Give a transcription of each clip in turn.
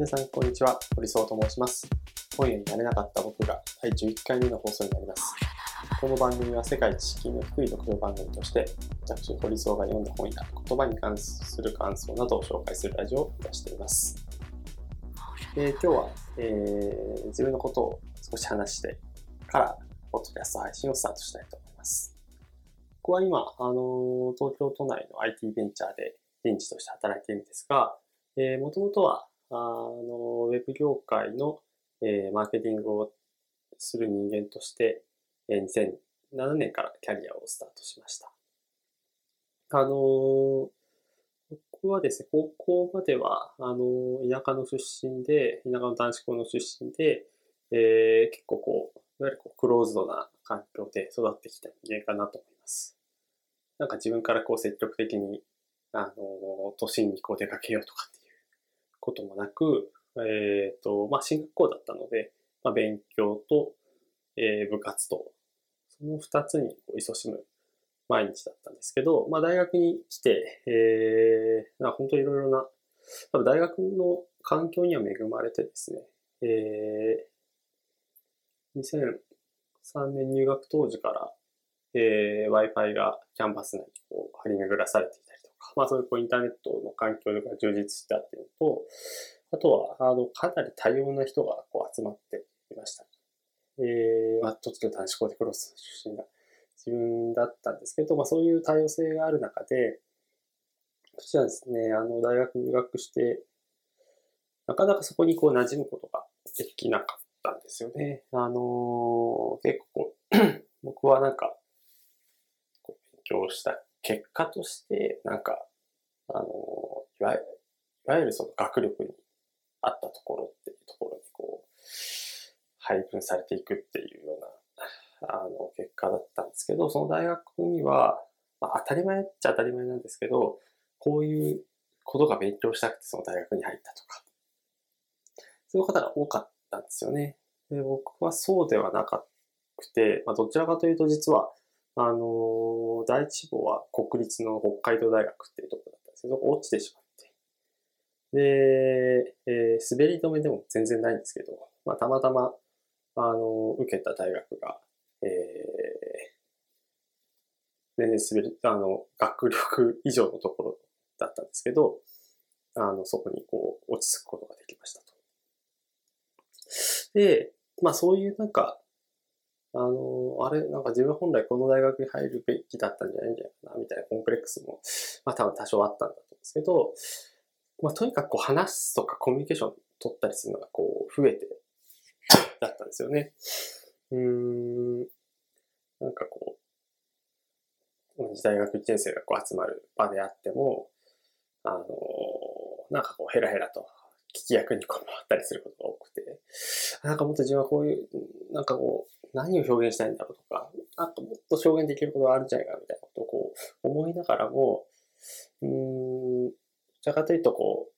皆さん、こんにちは。堀総と申します。本屋になれなかった僕が第11回目の放送になります。この番組は世界知識の低い読書番組として、私、堀総が読んだ本や言葉に関する感想などを紹介するラジオを出しています。えー今日は、えー自分のことを少し話してから、ポッドキャスト配信をスタートしたいと思います。ここは今、あの東京都内の IT ベンチャーで現地として働いているんですが、えー、もともとは、あの、ウェブ業界の、えーマーケティングをする人間として、えー2007年からキャリアをスタートしました。あのー僕はですね、高校までは、あの田舎の出身で、田舎の男子校の出身で、えー結構こう、いわゆるこうクローズドな環境で育ってきた人間かなと思います。なんか自分からこう積極的に、あの都心にこう出かけようとかってこともなく、えっ、と、まあ、進学校だったので、まあ、勉強と、えー部活と、その二つにこう勤しむ毎日だったんですけど、まあ、大学に来て、えー、なんか本当いろいろな、多分大学の環境には恵まれてですね、えー、2003年入学当時から、えー、Wi-Fi がキャンパス内にこう張り巡らされていたか、まあそういうこうインターネットの環境が充実したっていうのと、あとは、あの、かなり多様な人がこう集まっていました。えー、まあ、栃木の男子校でクロス出身が自分だったんですけど、まあそういう多様性がある中で、私はですね、あの、大学入学して、なかなかそこにこう馴染むことができなかったんですよね。あのー結構 僕はなんか、勉強した結果として、なんか、あのいわゆる、いわゆるその学力に合ったところっていうところにこう、配分されていくっていうような、あの、結果だったんですけど、その大学には、まあ、当たり前っちゃ当たり前なんですけど、こういうことが勉強したくてその大学に入ったとか、そういう方が多かったんですよね。で僕はそうではなくて、まあ、どちらかというと実は、あの第一志望は国立の北海道大学っていうところだったんですけど、落ちてしまって。で、えー滑り止めでも全然ないんですけど、まあ、たまたま、あの受けた大学が、えー全然滑り、あの、学力以上のところだったんですけど、あの、そこにこう、落ち着くことができましたと。で、まあそういうなんか、あの、あれ、なんか自分本来この大学に入るべきだったんじゃないんじゃないかな、みたいなコンプレックスも、まあ多分多少あったんだと思うんですけど、まあとにかくこう話すとかコミュニケーション取ったりするのがこう増えて、だったんですよね。うーん、なんかこう、同じ大学1年生がこう集まる場であっても、あの、なんかこうヘラヘラと聞き役にこう回ったりすることが多くて、なんかもっと自分はこういう、なんかこう、何を表現したいんだろうとか、なんかもっと表現できることがあるんじゃないかみたいなことをこう思いながらも、うん、どちらかというとこ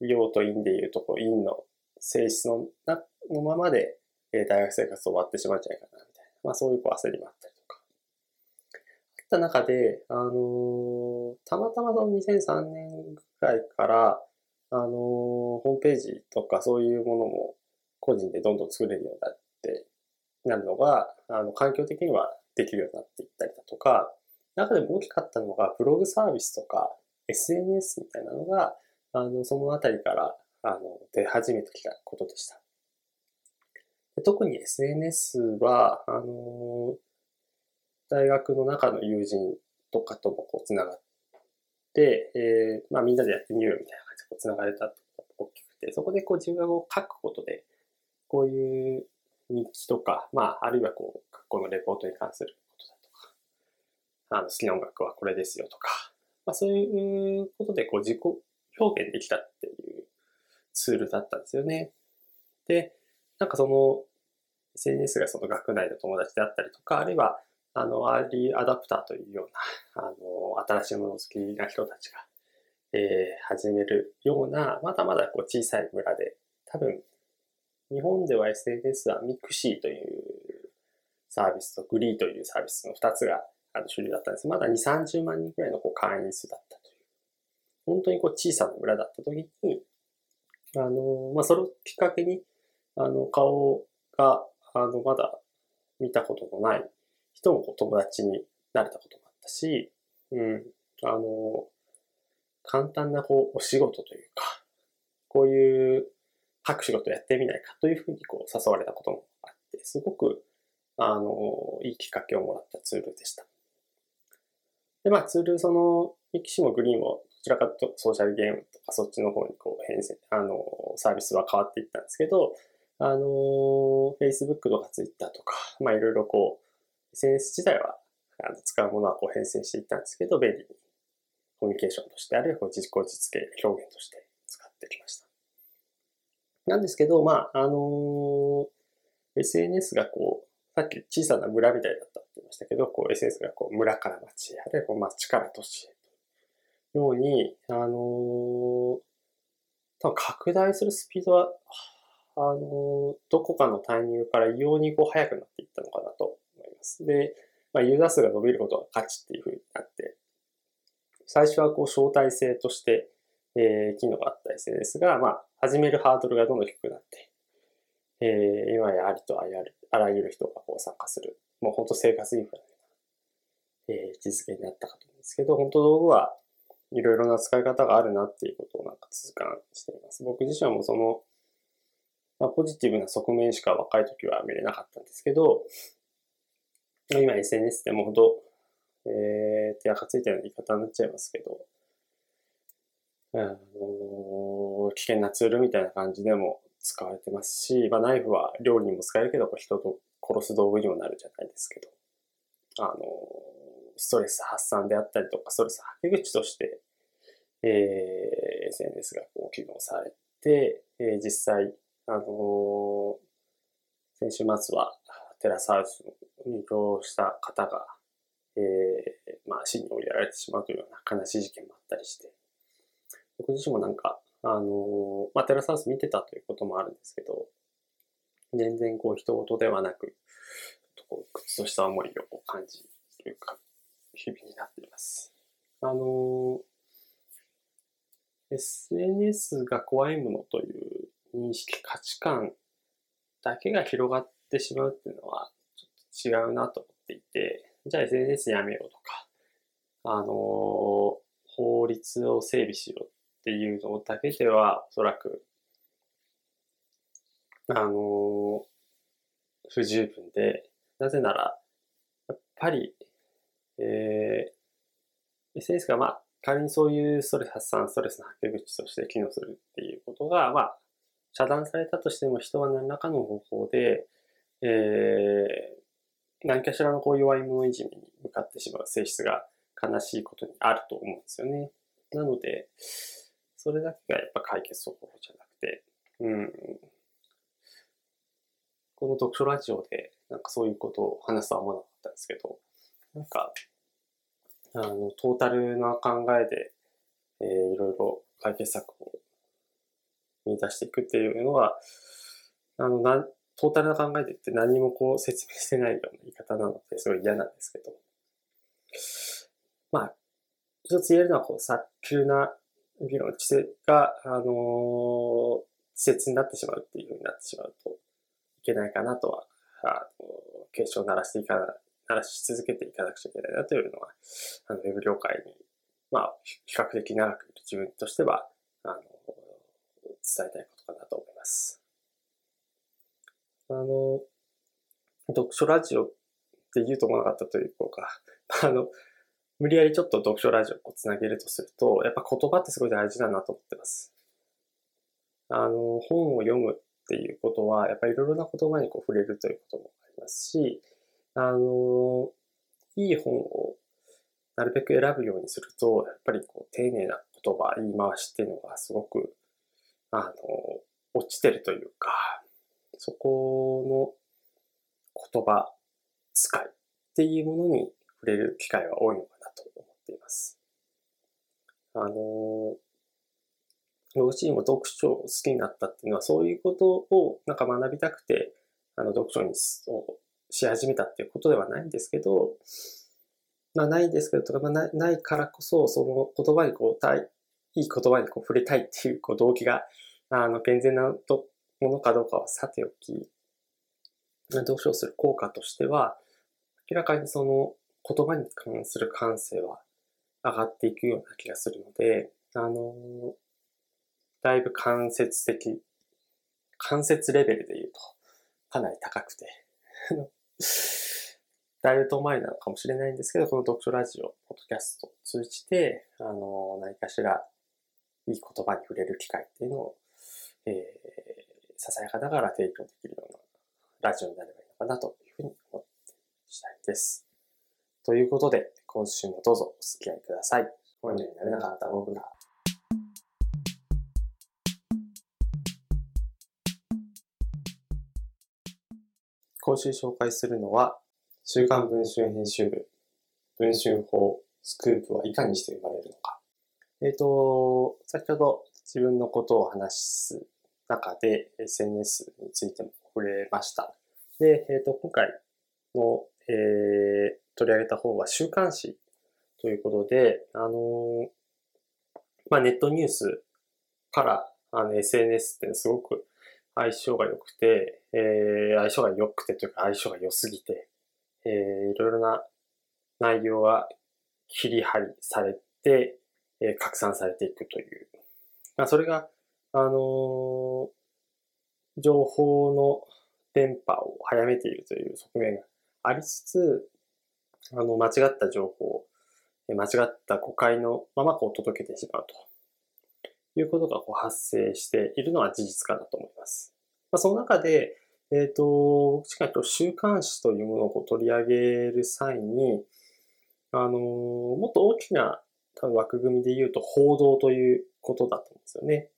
う、陽と陰でいうとこう、陰の性質のなのままで、えー大学生活終わってしまうんじゃないかなみたいな、まあそういうこう焦りもあったりとか。あった中で、あのーたまたまその2003年ぐらいから、あのーホームページとかそういうものも個人でどんどん作れるようになって、なるのが、あの、環境的にはできるようになっていったりだとか、中でも大きかったのが、ブログサービスとか SNS みたいなのが、あの、そのあたりから、あの、出始めてきたことでした。で特に SNS は、あの大学の中の友人とかともこう、つながって、えーまあみんなでやってみようみたいな感じでこうつながれたってことが大きくて、そこでこう自分がこう書くことで、こういう日記とか、まああるいはこう、学校のレポートに関することだとか、あの好きな音楽はこれですよとか、まあそういうことでこう自己表現できたっていうツールだったんですよね。で、なんかその SNS がその学内の友達であったりとか、あるいはあの、 early adopter というような、あの、新しいものを好きな人たちが、えー始めるような、まだまだこう小さい村で、多分、日本では SNS は mixi というサービスと GREE というサービスの2つが主流だったんです。まだ2、30万人くらいのこう会員数だったという。本当にこう小さな村だった時に、あの、まあ、それをきっかけに、あの、顔が、あの、まだ見たことのない人もこう友達になれたこともあったし、うん、あの、簡単なこう、お仕事というか、こういう各仕事やってみないかというふうにこう誘われたこともあって、すごく、あの、いいきっかけをもらったツールでした。で、まあツール、その、ミキシもグリーンも、どちらかとソーシャルゲームとかそっちの方にこう変遷、あの、サービスは変わっていったんですけど、あの、Facebook とか Twitter とか、まあいろいろこう、SNS 自体はあの使うものはこう変遷していったんですけど、便利にコミュニケーションとして、あるいはこう自己実現表現として使ってきました。なんですけど、まあ、あのー、SNS がこう、さっき小さな村みたいだったって言いましたけど、こう SNS がこう村から町へ、あるいはこう町から都市へというように、あのー、多分拡大するスピードは、あのー、どこかのタイミングから異様にこう速くなっていったのかなと思います。で、まあ、ユーザー数が伸びることが価値っていうふうになって、最初はこう招待制として、えー、機能があった SNS が、まあ、始めるハードルがどんどん低くなって、えー、今やありとあらゆる人がこう参加する、もう本当生活インフラな、えー、実現になったかと思うんですけど、本当道具はいろいろな使い方があるなっていうことをなんか痛感しています。僕自身はもうその、まあ、ポジティブな側面しか若い時は見れなかったんですけど、今 SNS でもほど、えー、手垢ついたような言い方になっちゃいますけど、あの危険なツールみたいな感じでも使われてますし、まあ、ナイフは料理にも使えるけど、人と殺す道具にもなるじゃないですけど、あのストレス発散であったりとか、ストレスはけ口として、えー、SNS がこう機能されて、えー、実際、あのー、先週末はテラスハウスに移動した方が、えー、まあ死に追いやられてしまうというような悲しい事件もあったりして、僕自身もなんか、あの、まあ、テラスハウス見てたということもあるんですけど、全然こう、人事ではなく、とこう、屈とした思いを感じるか、日々になっています。あの、SNS が怖いものという認識、価値観だけが広がってしまうっていうのは、ちょっと違うなと思っていて、じゃあ SNS やめようとか、あの、法律を整備しようっていうのだけでは、おそらく、あの不十分で、なぜなら、やっぱり、えー、SNS がまあ、仮にそういうストレス発散、ストレスのはけ口として機能するっていうことが、まあ、遮断されたとしても人は何らかの方法で、えー、何かしらのこう弱い者いじめに向かってしまう性質が悲しいことにあると思うんですよね。なので、それだけがやっぱ解決方法じゃなくて、うん。この読書ラジオでなんかそういうことを話すとは思わなかったんですけど、なんか、あの、トータルな考えで、えー、いろいろ解決策を見出していくっていうのは、あの、なトータルな考えでって何もこう説明してないような言い方なので、すごい嫌なんですけど。まあ、一つ言えるのは、こう、早急な議論、知性が、あのー、稚拙になってしまうっていうふうになってしまうといけないかなとは、あの警鐘を鳴らしていかな、鳴らし続けていかなくちゃいけないなというのは、あの、ウェブ業界に、まあ、比較的長く自分としては、あの、伝えたいことかなと思います。あの、読書ラジオって言うと思わなかったというか、あの、無理やりちょっと読書ラジオをつなげるとすると、やっぱ言葉ってすごい大事だなと思ってます。あの、本を読むっていうことは、やっぱりいろいろな言葉にこう触れるということもありますし、あの、いい本をなるべく選ぶようにすると、やっぱりこう丁寧な言葉、言い回しっていうのがすごく、あの、落ちてるというか、そこの言葉使いっていうものに触れる機会は多いのかます。あの、僕自身も読書を好きになったっていうのは、そういうことをなんか学びたくて、あの、読書にし始めたっていうことではないんですけど、まあ、ないんですけど、とか、まあ、ないからこそ、その言葉にこう、たいいい言葉にこう触れたいっていうこう動機があの、健全なものかどうかはさておき、読書をする効果としては、明らかにその言葉に関する感性は上がっていくような気がするので、あの、だいぶ間接的、間接レベルで言うと、かなり高くて、だいぶ遠回りなのかもしれないんですけど、この読書ラジオ、ポッドキャストを通じて、あの、何かしらいい言葉に触れる機会っていうのを、えー、ささやかながら提供できるようなラジオになればいいのかなというふうに思ってしたいです。ということで、今週もどうぞお付き合いください。本人になれなかった僕が。今週紹介するのは、週刊文春編集部、文春法、スクープはいかにして生まれるのか。えっ、ー、と、先ほど自分のことを話す中で SNS についても触れました。で、えっ、ー、と、今回の、えー、取り上げた方は週刊誌ということで、あのー、まあ、ネットニュースからあの SNS ってすごく相性が良くて、えー、相性が良くてというか相性が良すぎて、えー、いろいろな内容が切り張りされて、えー、拡散されていくという。まあ、それが、あの、情報の電波を早めているという側面がありつつ、あの、間違った情報、間違った誤解のままこう届けてしまうということがこう発生しているのは事実かなと思います。まあ、その中で、えっ、ー、と、僕しかと週刊誌というものを取り上げる際に、あの、もっと大きな多分枠組みで言うと報道ということだと思うんですよね。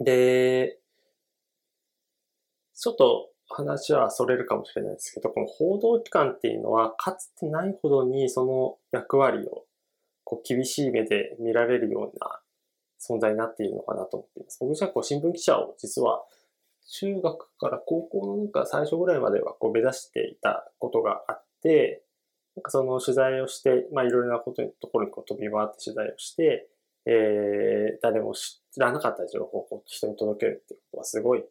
で、ちょっと話はそれるかもしれないですけど、この報道機関っていうのは、かつてないほどにその役割をこう厳しい目で見られるような存在になっているのかなと思っています。僕じゃこう新聞記者を実は中学から高校のなんか最初ぐらいまではこう目指していたことがあって、なんかその取材をして、まあいろいろなことにところにこう飛び回って取材をして、えー、誰も知らなかった情報を人に届けるっていうことはすごい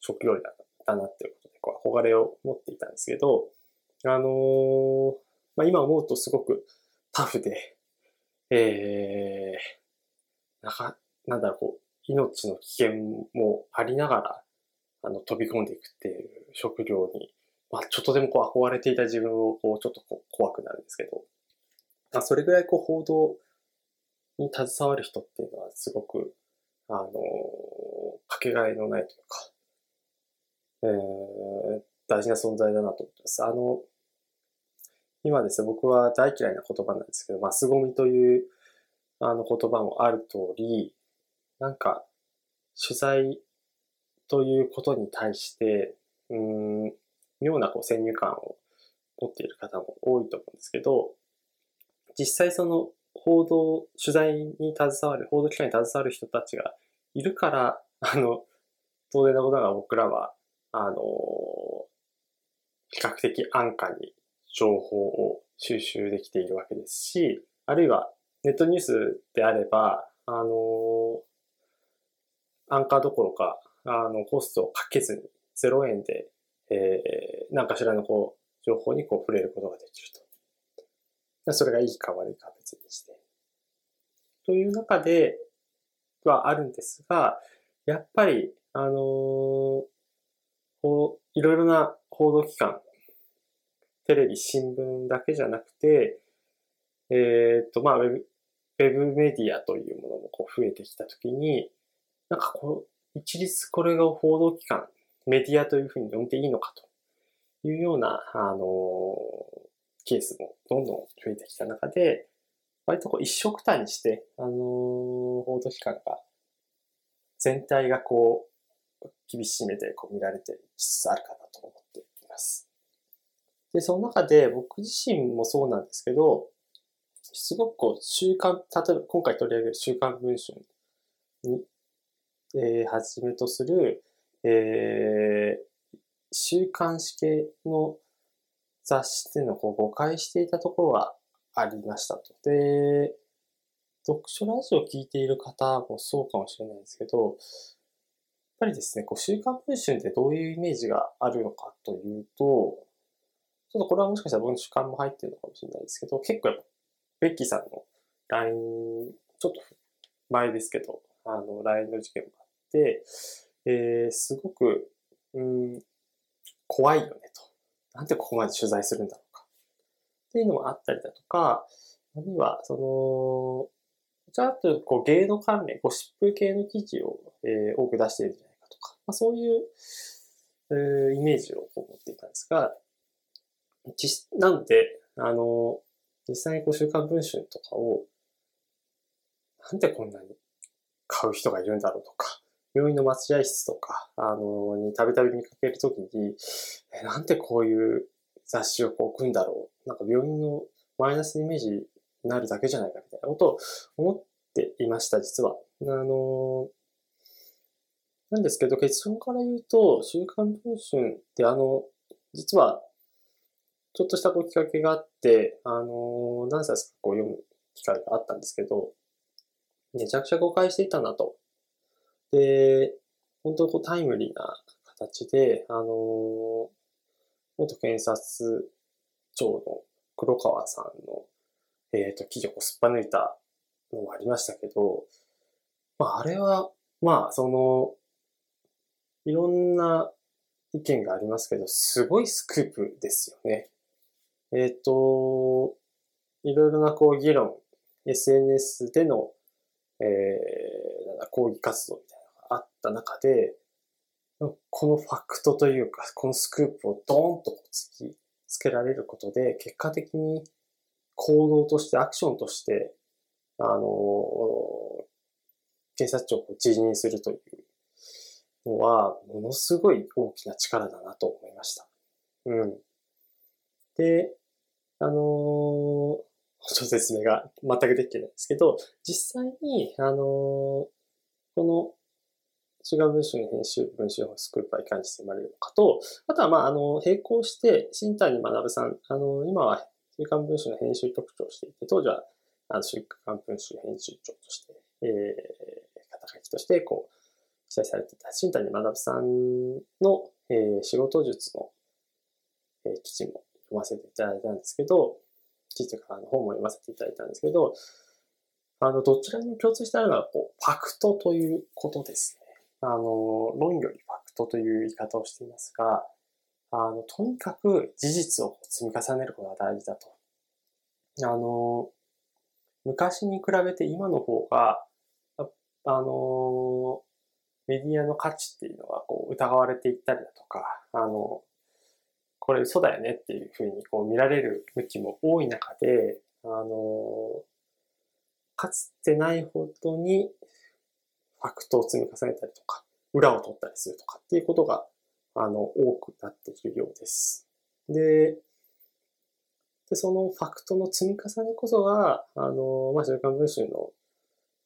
職業だったなっていうこう憧れを持っていたんですけど、あのー、まあ、今思うとすごくタフで、えー、なか、なんだろう、こう、命の危険もありながら、あの、飛び込んでいくっていう職業に、まあ、ちょっとでもこう憧れていた自分をこう、ちょっとこう怖くなるんですけど、まあ、それぐらいこう、報道に携わる人っていうのはすごく、あのー、かけがえのないというか、えー、大事な存在だなと思ってます。あの、今ですね、僕は大嫌いな言葉なんですけど、マスゴミというあの言葉もある通り、なんか、取材ということに対して、うん、妙なこう先入観を持っている方も多いと思うんですけど、実際その報道、取材に携わる、報道機関に携わる人たちがいるから、あの、当然なことが僕らはあの、比較的安価に情報を収集できているわけですし、あるいはネットニュースであれば、あの、安価どころか、あの、コストをかけずに0円で、えー、何かしらのこう、情報にこう触れることができると。それがいいか悪いか別にして。という中ではあるんですが、やっぱり、あのー、こう、いろいろな報道機関、テレビ、新聞だけじゃなくて、えっ、と、まあウェブ、ウェブメディアというものもこう増えてきたときに、なんかこう、一律これが報道機関、メディアというふうに呼んでいいのかというような、あのケースもどんどん増えてきた中で、割とこう一色単にして、あの報道機関が、全体がこう、厳しい目でこう見られてきつつあるかなと思っています。で、その中で僕自身もそうなんですけど、すごくこう、週刊、例えば今回取り上げる週刊文春に、えー、はじめとする、えー、週刊誌系の雑誌っていうのをこう誤解していたところはありましたと。で、読書ラジオを聞いている方もそうかもしれないんですけど、ぱりですね、こう週刊文春ってどういうイメージがあるのかというと、ちょっとこれはもしかしたら文春刊も入ってるのかもしれないですけど、結構やっぱ、ベッキーさんの LINE、ちょっと前ですけど、あの、LINE の事件もあって、えー、すごく、うん、怖いよねと。なんでここまで取材するんだろうか。っていうのもあったりだとか、あるいは、その、ちゃっとこう芸能関連、ゴシップ系の記事を、えー、多く出しているじゃない、まあ、そういう、えー、イメージを持っていたんですが、実なので、あの、実際にこう週刊文春とかを、なんでこんなに買う人がいるんだろうとか、病院の待合室とか、あの、にたびたび見かけるときに、え、なんでこういう雑誌をこう置くんだろう。なんか病院のマイナスイメージになるだけじゃないかみたいなことを思っていました、実は。あの、なんですけど、結論から言うと、週刊文春ってあの、実は、ちょっとしたこうきっかけがあって、あの、何冊かこう読む機会があったんですけど、めちゃくちゃ誤解していたなと。で、本当こうタイムリーな形で、あの、元検察庁の黒川さんの、えっ、ー、と、記事をこうすっぱ抜いたのもありましたけど、まあ、あれは、まあ、その、いろんな意見がありますけど、すごいスクープですよね。えっ、ー、と、いろいろなこう議論、SNS での、えー、抗議活動みたいなのがあった中で、このファクトというか、このスクープをドーンと突きつけられることで、結果的に行動として、アクションとして、あの、警察庁を辞任するというのは、ものすごい大きな力だなと思いました。うん。で、あのー、ちょっと説明が全くできてないんですけど、実際に、あのー、この違う文章の編集、文章のスクープはいかにして生まれるのかと、あとは、まあ、あの、並行して、新谷学さん、あの、今は週刊文春の編集局長をしていて、当時は、あの、週刊文春編集長として、えー、肩書きとして、こう、記載されていた新谷学さんの、えー、仕事術の、えー、記事も読ませていただいたんですけど、記事か、あの、本も読ませていただいたんですけど、あの、どちらにも共通してあるのは、こう、ファクトということですね。あの、論よりファクトという言い方をしていますが、あの、とにかく事実を積み重ねることが大事だと。あの、昔に比べて今の方が、あの、メディアの価値っていうのはこう疑われていったりだとか、あの、これ嘘だよねっていうふうにこう見られる向きも多い中で、あの、かつてないほどにファクトを積み重ねたりとか、裏を取ったりするとかっていうことが、あの、多くなっているようです。で、でそのファクトの積み重ねこそが、あの、まあ、週刊文春の、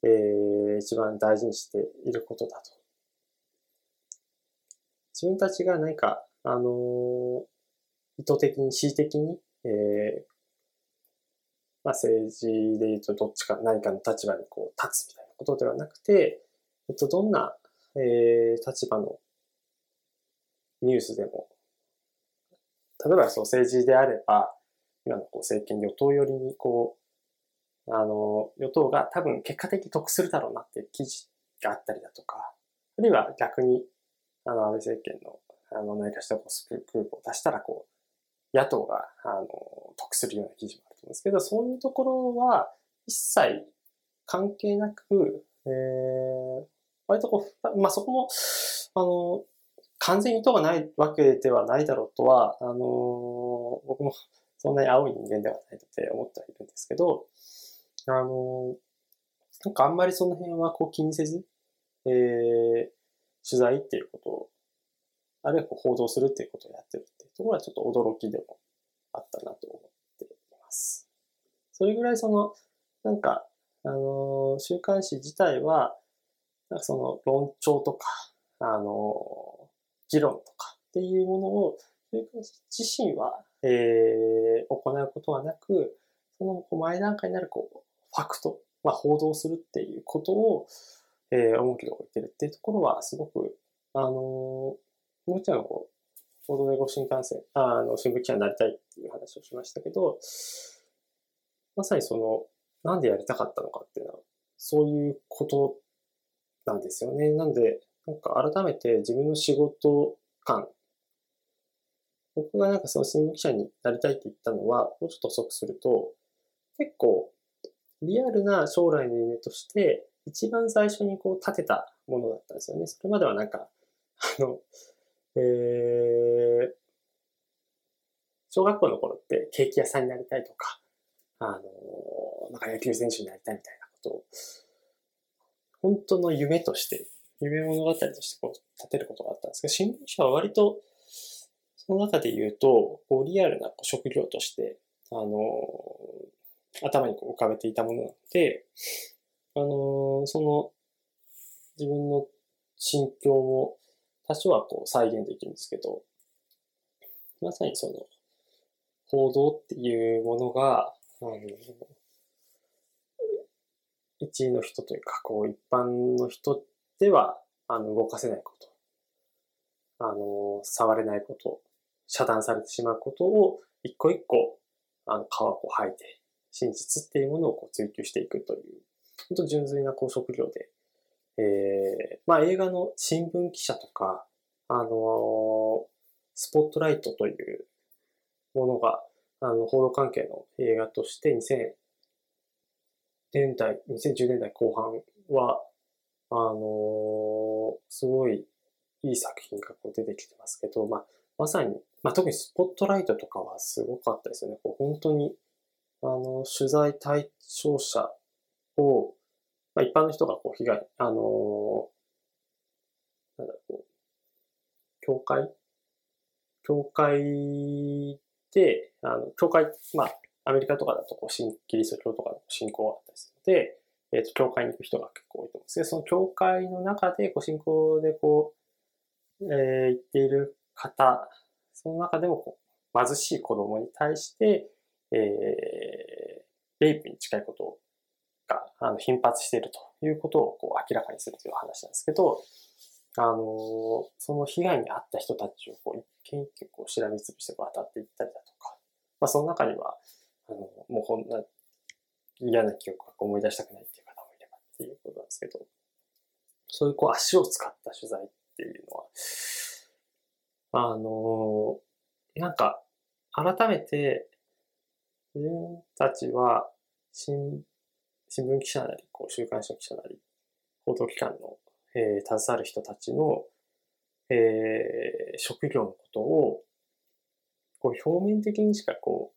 えー、一番大事にしていることだと。自分たちが何か、あの、意図的に、恣意的に、えー、まあ、政治で言うとどっちか何かの立場にこう立つみたいなことではなくて、えっと、どんな、えー、立場のニュースでも、例えばそう政治であれば、今のこう政権与党寄りにこう、あの、与党が多分結果的に得するだろうなっていう記事があったりだとか、あるいは逆に、あの、安倍政権の、あの、何かしたこうスクープを出したら、こう、野党が、あの、得するような記事もあると思うんですけど、そういうところは一切関係なく、えー、割とこう、まあ、そこも、あの、完全に意図がないわけではないだろうとは、あの、僕もそんなに青い人間ではないので思ってはいるんですけど、あの、なんかあんまりその辺はこう気にせず、えー、取材っていうことを、あるいは報道するっていうことをやってるっていうところはちょっと驚きでもあったなと思っています。それぐらいその、なんか、あの、週刊誌自体は、なんかその論調とか、あの、議論とかっていうものを、週刊誌自身は、えー、行うことはなく、その前段階になるこうファクト、まあ、報道するっていうことを、えー、重きを置いてるっていうところはすごく、あのー、もうちろんこう、報道英語新幹線、あの、新聞記者になりたいっていう話をしましたけど、まさにその、なんでやりたかったのかっていうのは、そういうことなんですよね。なんで、なんか改めて自分の仕事感、僕がなんかその新聞記者になりたいって言ったのは、もうちょっと遅くすると、結構リアルな将来の夢として、一番最初にこう立てたものだったんですよね。それまではなんか、あの、えー、小学校の頃ってケーキ屋さんになりたいとか、あの、なんか野球選手になりたいみたいなことを、本当の夢として、夢物語としてこう立てることがあったんですけど、新聞社は割と、その中で言うと、こうリアルな職業として、あの、頭にこう浮かべていたものなので、あのその、自分の心境も多少はこう再現できるんですけど、まさにその、報道っていうものが、あの、一位の人というか、こう、一般の人では、あの、動かせないこと、あの、触れないこと、遮断されてしまうことを、一個一個、あの、皮を剥いて、真実っていうものをこう追求していくという、本当純粋なこう職業で、えー、まあ映画の新聞記者とか、あのー、スポットライトというものが、あの、報道関係の映画として2000年代、2010年代後半は、あのー、すごいいい作品がこう出てきてますけど、まあ、まさに、まあ、特にスポットライトとかはすごかったですよね。こう本当に、あの、取材対象者を、まあ、一般の人がこう被害、あのー、なんだろう、教会？教会で、あの、教会、まあ、アメリカとかだと、こう、新キリスト教とかの信仰があったりするので、えっ、ー、と、教会に行く人が結構多いと思うんですけど、その教会の中で、こう、信仰でこう、えー、行っている方、その中でも、こう、貧しい子供に対して、えー、レイプに近いことをが、あの、頻発しているということを、こう、明らかにするという話なんですけど、あの、その被害に遭った人たちをこう一件一件こうしらみつぶして渡っていったりだとか、まあその中には、あの、もうこんな嫌な記憶が思い出したくないっていう方もいればっていうことなんですけど、そういうこう足を使った取材っていうのは、あの、なんか、改めて、自分たちは新、新聞記者なり、こう週刊誌の記者なり、報道機関のえー、携わる人たちの、えー、職業のことを、こう表面的にしかこ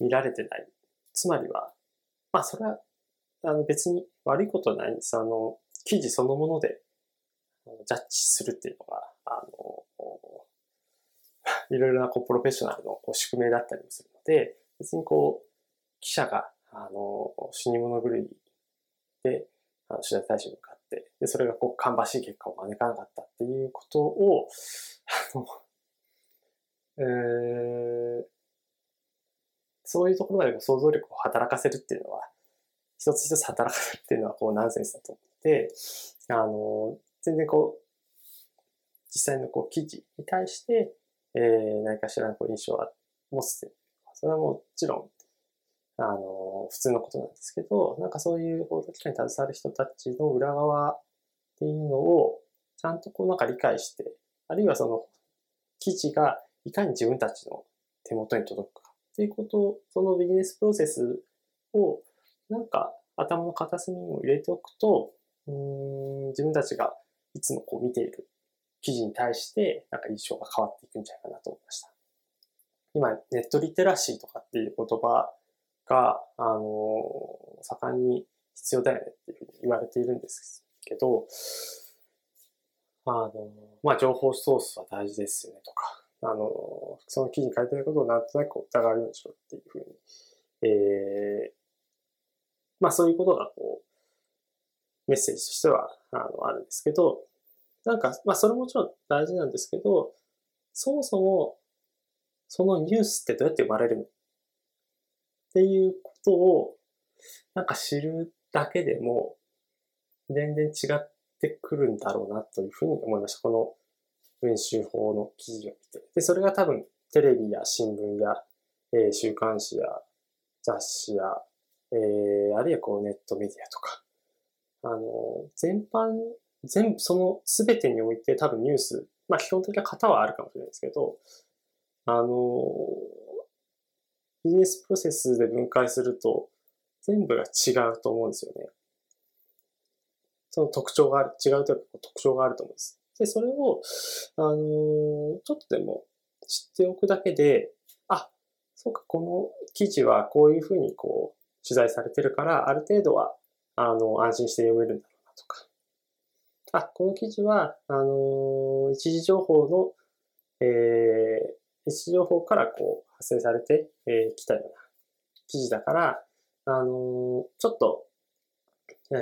う見られてない。つまりは、まあそれはあの別に悪いことはないんです。あの、記事そのものでジャッジするっていうのが、あの、いろいろなこうプロフェッショナルのこう宿命だったりもするので、別にこう、記者が、あの、死に物狂いで、あの取材対象に向かって、で、それがこう、芳しい結果を招かなかったっていうことを、あの、えー、そういうところまで想像力を働かせるっていうのは、一つ一つ働かせるっていうのはこうナンセンスだと思って、あの、全然こう、実際のこう記事に対して、えー、何かしらのこう印象は持つそれはもちろんあの、普通のことなんですけど、なんかそういう報道機関に携わる人たちの裏側っていうのを、ちゃんとこうなんか理解して、あるいはその記事がいかに自分たちの手元に届くかっていうことを、そのビジネスプロセスをなんか頭の片隅にも入れておくと、うん自分たちがいつもこう見ている記事に対してなんか印象が変わっていくんじゃないかなと思いました。今、ネットリテラシーとかっていう言葉が、あの、盛んに必要だよねっていうふうに言われているんですけど、あの、まあ、情報ソースは大事ですよねとか、あの、その記事に書いてあることをなんとなく疑うようにしろっていうふうに、えー、まあ、そういうことがこう、メッセージとしては、あの、あるんですけど、なんか、まあ、それもちろん大事なんですけど、そもそも、そのニュースってどうやって生まれるのっていうことをなんか知るだけでも全然違ってくるんだろうなというふうに思いました。この文集法の記事を見て、で、それが多分テレビや新聞や、えー、週刊誌や雑誌や、えー、あるいはこうネットメディアとか、あの、全般、全部、その全てにおいて多分ニュース、まあ基本的な型はあるかもしれないですけど、あの、ビジネスプロセスで分解すると全部が違うと思うんですよね。その特徴がある、違うというか特徴があると思うんです。で、それを、あのちょっとでも知っておくだけで、あ、そうか、この記事はこういうふうにこう、取材されてるから、ある程度は、あの、安心して読めるんだろうなとか。あ、この記事は、あの一時情報の、えー、一時情報からこう、発生されてき、えー、たような記事だから、あのちょっと、え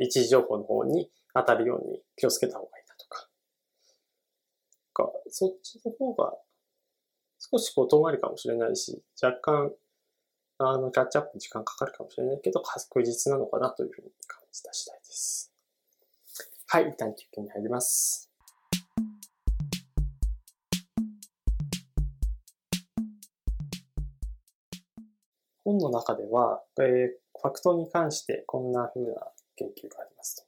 ー、一時情報の方に当たるように気をつけた方がいいなとか。かそっちの方が少しこう遠回りかもしれないし、若干、あの、キャッチアップに時間かかるかもしれないけど、確実なのかなというふうに感じた次第です。はい、一旦休憩に入ります。本の中では、えー、ファクトに関してこんな風な研究があります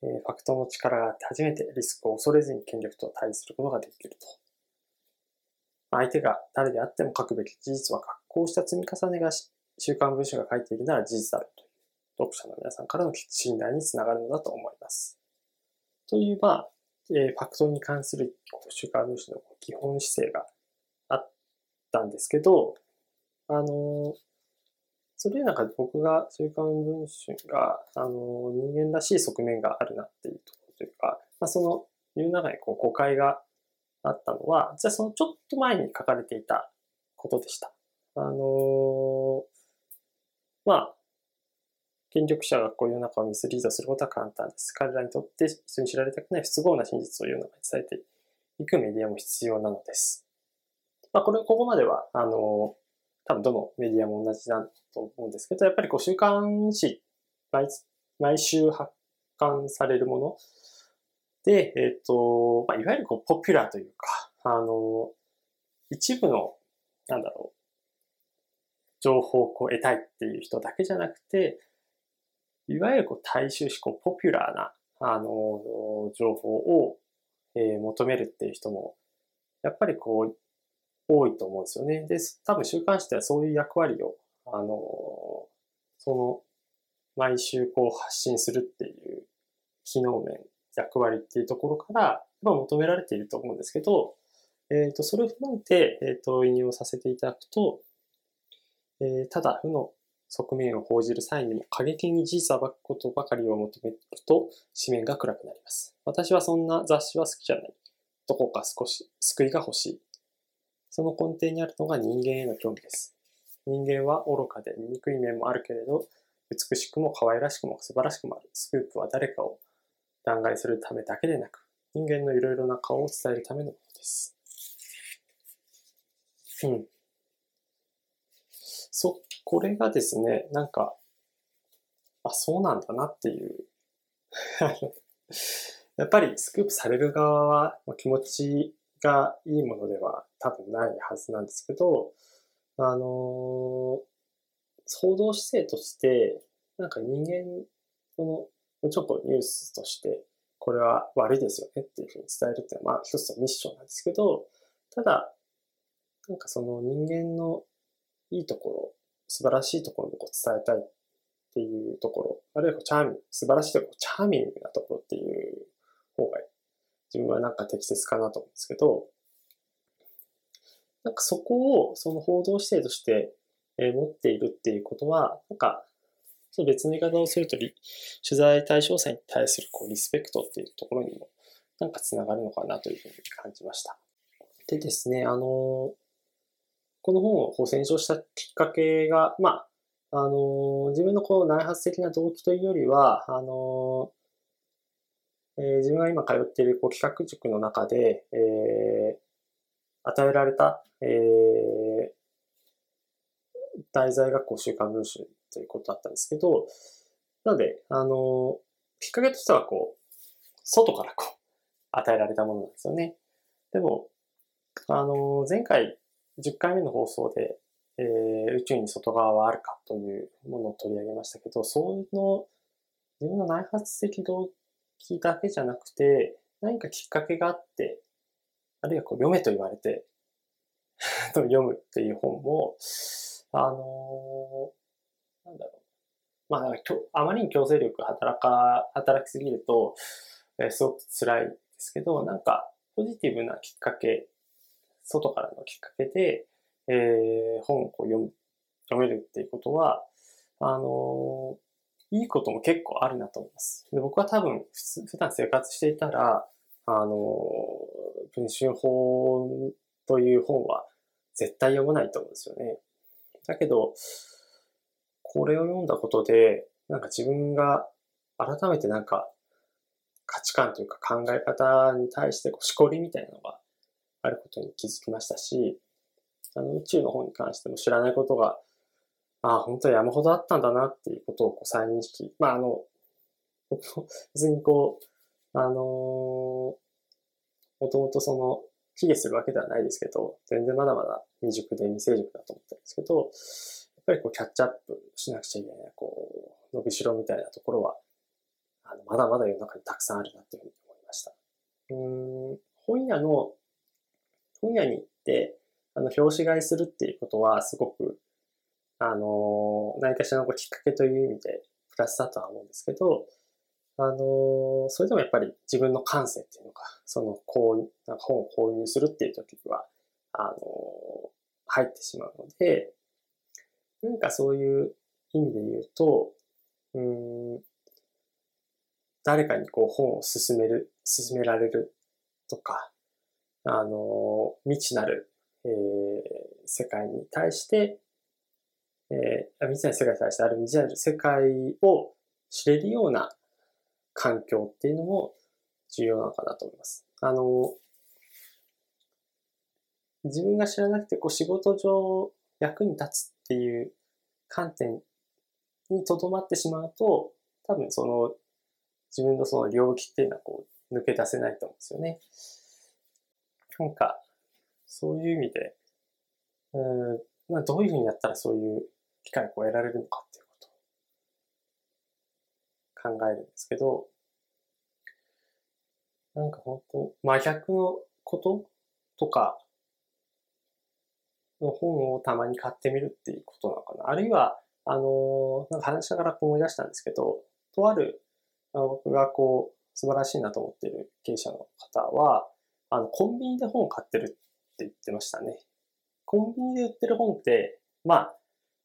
と。えー、ファクトの力があって初めてリスクを恐れずに権力と対峙することができると。相手が誰であっても書くべき事実はこうした積み重ねが週刊文春が書いているなら事実であるという読者の皆さんからの信頼につながるのだと思います。という、まあ、えー、ファクトに関する週刊文春の基本姿勢があったんですけど、あのー、それなんか僕が週刊文春が、あの、人間らしい側面があるなっていうところというか、まあ、その、言う中にこう誤解があったのは、じゃそのちょっと前に書かれていたことでした。あの、まあ、権力者がこういう中をミスリードすることは簡単です。彼らにとって人に知られたくない不都合な真実を世の中に伝えていくメディアも必要なのです。まあ、これ、ここまでは、あの、多分どのメディアも同じだと思うんですけど、やっぱりこう週刊誌、毎毎週発刊されるもので、えっ、ー、と、まあ、いわゆるこうポピュラーというか、あの、一部の、なんだろう、情報をこう得たいっていう人だけじゃなくて、いわゆるこう大衆思考、ポピュラーな、あの、情報を、えー、求めるっていう人も、やっぱりこう、多いと思うんですよね。で、多分週刊誌ではそういう役割を、あの、その、毎週こう発信するっていう機能面役割っていうところから、まあ、求められていると思うんですけど、えっ、ー、と、それを踏まえて、えっ、ー、と、引用させていただくと、えー、ただ、負の側面を報じる際にも過激に事実を暴くことばかりを求めると、紙面が暗くなります。私はそんな雑誌は好きじゃない。どこか少し救いが欲しい。その根底にあるのが人間への興味です。人間は愚かで醜い面もあるけれど、美しくも可愛らしくも素晴らしくもある。スクープは誰かを弾劾するためだけでなく、人間のいろいろな顔を伝えるためのものです。うん。そ、これがですね、なんか、あ、そうなんだなっていう やっぱりスクープされる側は気持ちがいいものでは多分ないはずなんですけど、あのー、報道姿勢として、なんか人間、そのちょっとニュースとして、これは悪いですよねっていうふうに伝えるっていうのは、まあ一つのミッションなんですけど、ただ、なんかその人間のいいところ、素晴らしいところを伝えたいっていうところ、あるいはチャーミング、素晴らしいところ、チャーミングなところっていう方が自分はなんか適切かなと思うんですけど、なんかそこをその報道姿勢として持っているっていうことは、なんか別の言い方をすると、取材対象者に対するこうリスペクトっていうところにもなんかつながるのかなというふうに感じました。でですね、あの、この本を選書したきっかけが、まあ、あの、自分のこう内発的な動機というよりは、あの、えー、自分が今通っているこう企画塾の中で、えー、与えられた、えー、大在学校週刊文春ということだったんですけど、なので、あの、きっかけとしては、こう、外からこう、与えられたものなんですよね。でも、あの、前回10回目の放送で、えー、宇宙に外側はあるかというものを取り上げましたけど、その自分の内発的動機だけじゃなくて、何かきっかけがあって、あるいはこう読めと言われて 読むっていう本も、あのー、なんだろう。まあ、あまりに強制力働か、働きすぎると、えー、すごく辛いですけど、なんか、ポジティブなきっかけ、外からのきっかけで、えー、本をこう読む、読めるっていうことは、あのー、いいことも結構あるなと思います。で僕は多分普通普段生活していたら、あの、文春法という本は絶対読まないと思うんですよね。だけど、これを読んだことで、なんか自分が改めてなんか価値観というか考え方に対してこうしこりみたいなのがあることに気づきましたし、あの宇宙の方に関しても知らないことが、ああ、本当に山ほどあったんだなっていうことをこう再認識。まあ、あの、別にこう、あのー、もともとその、卑下するわけではないですけど、全然まだまだ未熟で未成熟だと思ってるんですけど、やっぱりこうキャッチアップしなくちゃいけない、こう、伸びしろみたいなところは、あのまだまだ世の中にたくさんあるなっていうふうに思いました。うん、本屋の、本屋に行って、あの、表紙買いするっていうことは、すごく、あの、何かしらのきっかけという意味で、プラスだとは思うんですけど、あの、それでもやっぱり自分の感性っていうのか、その、こう、なんか本を購入するっていう時は、あの、入ってしまうので、なんかそういう意味で言うと、うん、誰かにこう本を進める、進められるとか、あの、未知なる、えー、世界に対して、えー、未知なる世界に対してある未知なる世界を知れるような環境っていうのも重要なのかなと思います。あの、自分が知らなくてこう仕事上役に立つっていう観点にとどまってしまうと、多分その自分のその領域っていうのはこう抜け出せないと思うんですよね。なんか、そういう意味で、うんまあ、どういうふうにやったらそういう機会を得られるのかっていうことを考えるんですけど、なんか本当真逆のこととかの本をたまに買ってみるっていうことなのかな。あるいは、あの、なんか話しながら思い出したんですけど、とある、あの僕がこう、素晴らしいなと思っている経営者の方は、あの、コンビニで本を買ってるって言ってましたね。コンビニで売ってる本って、ま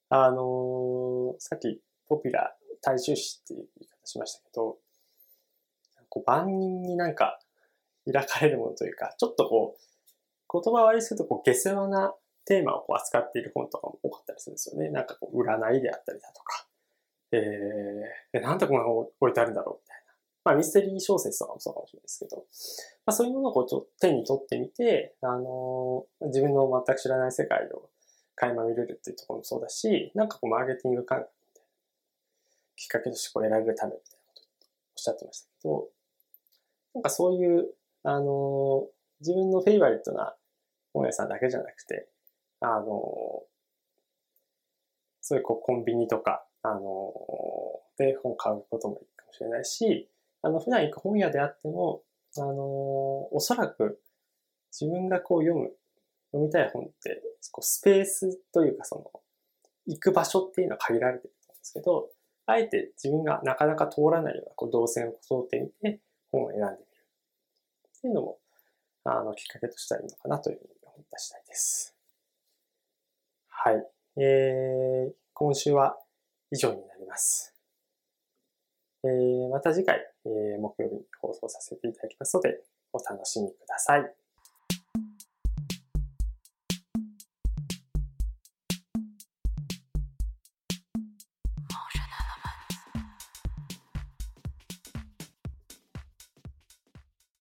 あ、あのー、さっきポピュラー、大衆誌っていう言い方しましたけど、こう万人になんか開かれるものというか、ちょっとこう、言葉悪いするとこう下世話なテーマをこう扱っている本とかも多かったりするんですよね。なんかこう占いであったりだとか、えー、なんでこんな本置いてあるんだろう。まあミステリー小説とかもそうかもしれないですけど、まあそういうものをこうちょっと手に取ってみて、あのー、自分の全く知らない世界を垣間見れるっていうところもそうだし、なんかこうマーケティング感覚みたいなきっかけとしてこう得られるためみたいなことをおっしゃってましたけど、なんかそういう、あのー、自分のフェイバリットな本屋さんだけじゃなくて、あのー、そういうこうコンビニとか、あのー、で本買うこともいいかもしれないし、あの、普段行く本屋であっても、あのおそらく自分がこう読む、読みたい本って、こうスペースというかその、行く場所っていうのは限られてると思うんですけど、あえて自分がなかなか通らないようなこう動線を通ってみて本を選んでみる。っていうのも、あの、きっかけとしてはいいのかなというふうに思った次第です。はい。えー、今週は以上になります。えー、また次回、えー、木曜日に放送させていただきますので、お楽しみください。